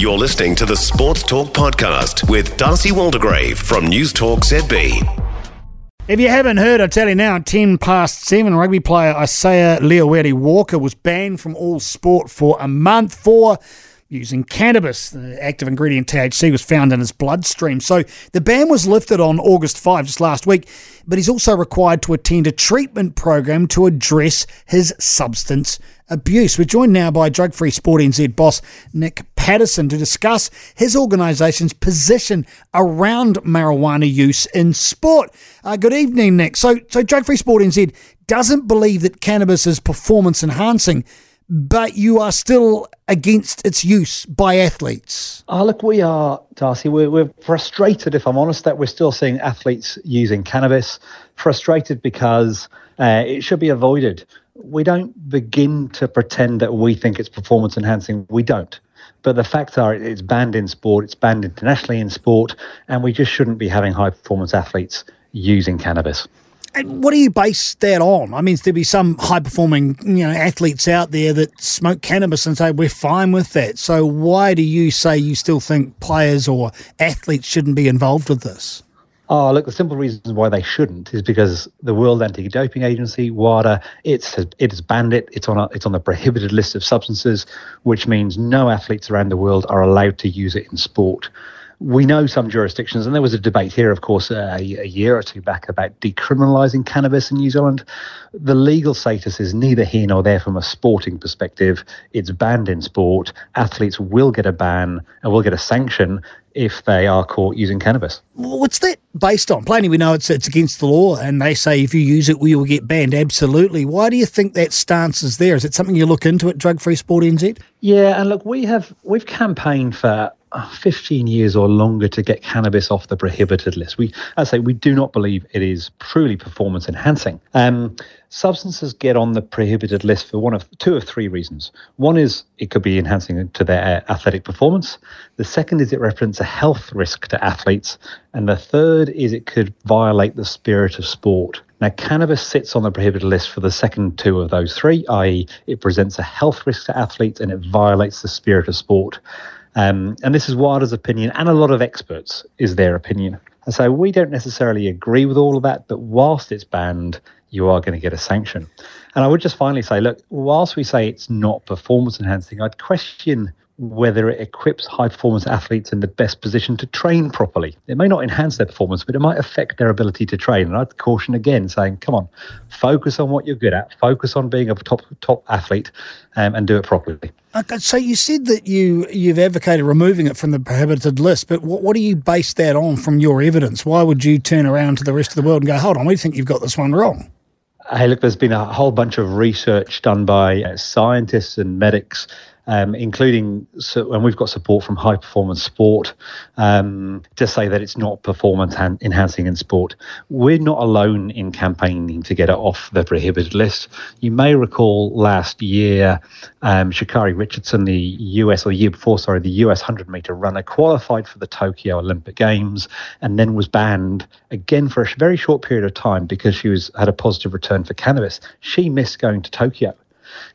You're listening to the Sports Talk Podcast with Darcy Waldegrave from News Talk ZB. If you haven't heard, I tell you now, 10 past 7, rugby player Isaia Leawere Walker was banned from all sport for a month for using cannabis. The active ingredient THC was found in his bloodstream. So the ban was lifted on August 5, just last week, but he's also required to attend a treatment program to address his substance abuse. We're joined now by Drug Free Sport NZ boss Nick Paterson to discuss his organisation's position around marijuana use in sport. Uh, good evening, Nick. So, so Drug Free Sport NZ doesn't believe that cannabis is performance enhancing but you are still against its use by athletes. Oh, look, we are, Darcy. We're, we're frustrated, if I'm honest, that we're still seeing athletes using cannabis. Frustrated because uh, it should be avoided. We don't begin to pretend that we think it's performance enhancing. We don't. But the facts are, it's banned in sport, it's banned internationally in sport, and we just shouldn't be having high performance athletes using cannabis. And what do you base that on? I mean, there be some high performing, you know, athletes out there that smoke cannabis and say we're fine with that. So why do you say you still think players or athletes shouldn't be involved with this? Oh, look, the simple reason why they shouldn't is because the World Anti-Doping Agency, WADA, it's it has banned it. It's on a, it's on the prohibited list of substances, which means no athletes around the world are allowed to use it in sport we know some jurisdictions, and there was a debate here, of course, uh, a, a, year or two back about decriminalising cannabis in New Zealand. The legal status is neither here nor there from a sporting perspective. It's banned in sport. Athletes will get a ban and will get a sanction if they are caught using cannabis. What's that based on? Plainly, we know it's it's against the law, and they say if you use it, we will get banned. Absolutely. Why do you think that stance is there? Is it something you look into at Drug Free Sport NZ? Yeah, and look, we have we've campaigned for 15 years or longer to get cannabis off the prohibited list. We, I say, we do not believe it is truly performance enhancing. Um, substances get on the prohibited list for one of two of three reasons. One is it could be enhancing to their athletic performance. The second is it represents a health risk to athletes, and the third is it could violate the spirit of sport. Now, cannabis sits on the prohibited list for the second two of those three, i.e., it presents a health risk to athletes and it violates the spirit of sport. Um, and this is WADA's opinion, and a lot of experts is their opinion. And so we don't necessarily agree with all of that, but whilst it's banned, you are going to get a sanction. And I would just finally say, look, whilst we say it's not performance enhancing, I'd question whether it equips high performance athletes in the best position to train properly. It may not enhance their performance, but it might affect their ability to train. And I'd caution again, saying, come on, focus on what you're good at, focus on being a top top athlete, um, and do it properly. Okay, so you said that you you've advocated removing it from the prohibited list, but what, what do you base that on from your evidence? Why would you turn around to the rest of the world and go, hold on, we think you've got this one wrong? Hey, look, there's been a whole bunch of research done by uh, scientists and medics um, including, so, and we've got support from High Performance Sport um, to say that it's not performance enhancing in sport. We're not alone in campaigning to get it off the prohibited list. You may recall last year, um, Sha'Carri Richardson, the US, or the year before, sorry, the US 100 meter runner, qualified for the Tokyo Olympic Games and then was banned again for a very short period of time because she was had a positive return for cannabis. She missed going to Tokyo.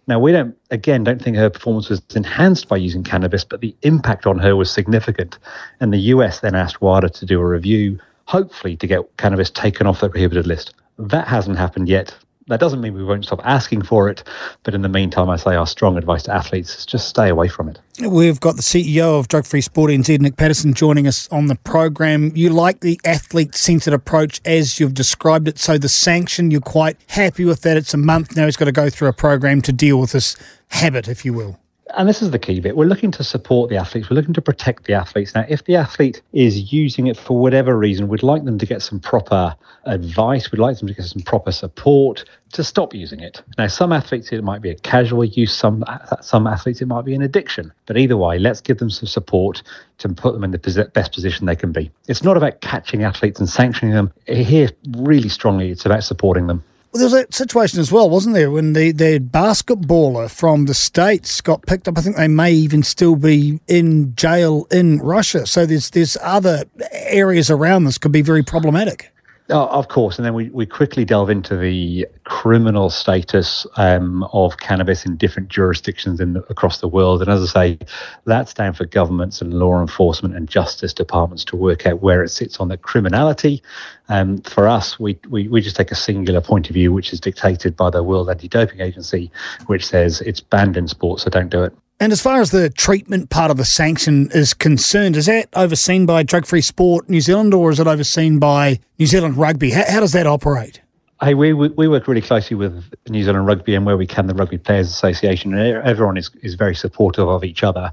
Now, we don't, again, don't think her performance was enhanced by using cannabis, but the impact on her was significant. And the US then asked WADA to do a review, hopefully to get cannabis taken off the prohibited list. That hasn't happened yet that doesn't mean we won't stop asking for it, but in the meantime, I say our strong advice to athletes is just stay away from it. We've got the CEO of Drug Free Sport NZ, Nick Paterson, joining us on the program. You like the athlete centred approach as you've described it. So the sanction, you're quite happy with that. It's a month now. He's got to go through a program to deal with this habit, if you will and this is the key bit. We're looking to support the athletes. We're looking to protect the athletes. Now, if the athlete is using it for whatever reason, we'd like them to get some proper advice. We'd like them to get some proper support to stop using it. Now, some athletes it might be a casual use. Some some athletes it might be an addiction. But either way, let's give them some support to put them in the best position they can be. It's not about catching athletes and sanctioning them. Here, really strongly, it's about supporting them. There was a situation as well, wasn't there, when the, the basketballer from the States got picked up. I think they may even still be in jail in Russia. So there's there's other areas around this could be very problematic. Oh, of course, and then we, we quickly delve into the criminal status um, of cannabis in different jurisdictions in the, across the world. And as I say, that's down for governments and law enforcement and justice departments to work out where it sits on the criminality. Um, for us, we, we, we just take a singular point of view, which is dictated by the World Anti-Doping Agency, which says it's banned in sport, so don't do it. And as far as the treatment part of the sanction is concerned, is that overseen by Drug Free Sport New Zealand or is it overseen by New Zealand Rugby? How, how does that operate? Hey, we, we work really closely with New Zealand Rugby and where we can, the Rugby Players Association. And everyone is, is very supportive of each other.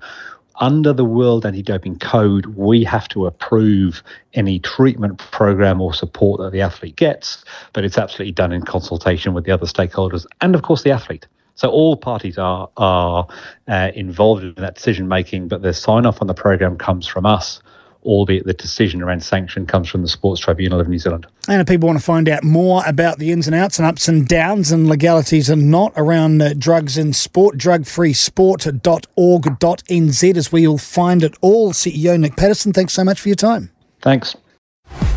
Under the World Anti Doping Code, we have to approve any treatment program or support that the athlete gets, but it's absolutely done in consultation with the other stakeholders and, of course, the athlete. So all parties are are uh, involved in that decision making, but the sign off on the program comes from us. Albeit the decision around sanction comes from the Sports Tribunal of New Zealand. And if people want to find out more about the ins and outs and ups and downs and legalities and not around uh, drugs in sport, drugfreesport.org.nz is where you'll find it all. CEO Nick Paterson, thanks so much for your time. Thanks.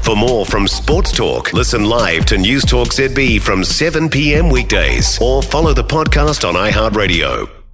For more from Sports Talk, listen live to News Talk ZB from 7 p.m. weekdays or follow the podcast on iHeartRadio.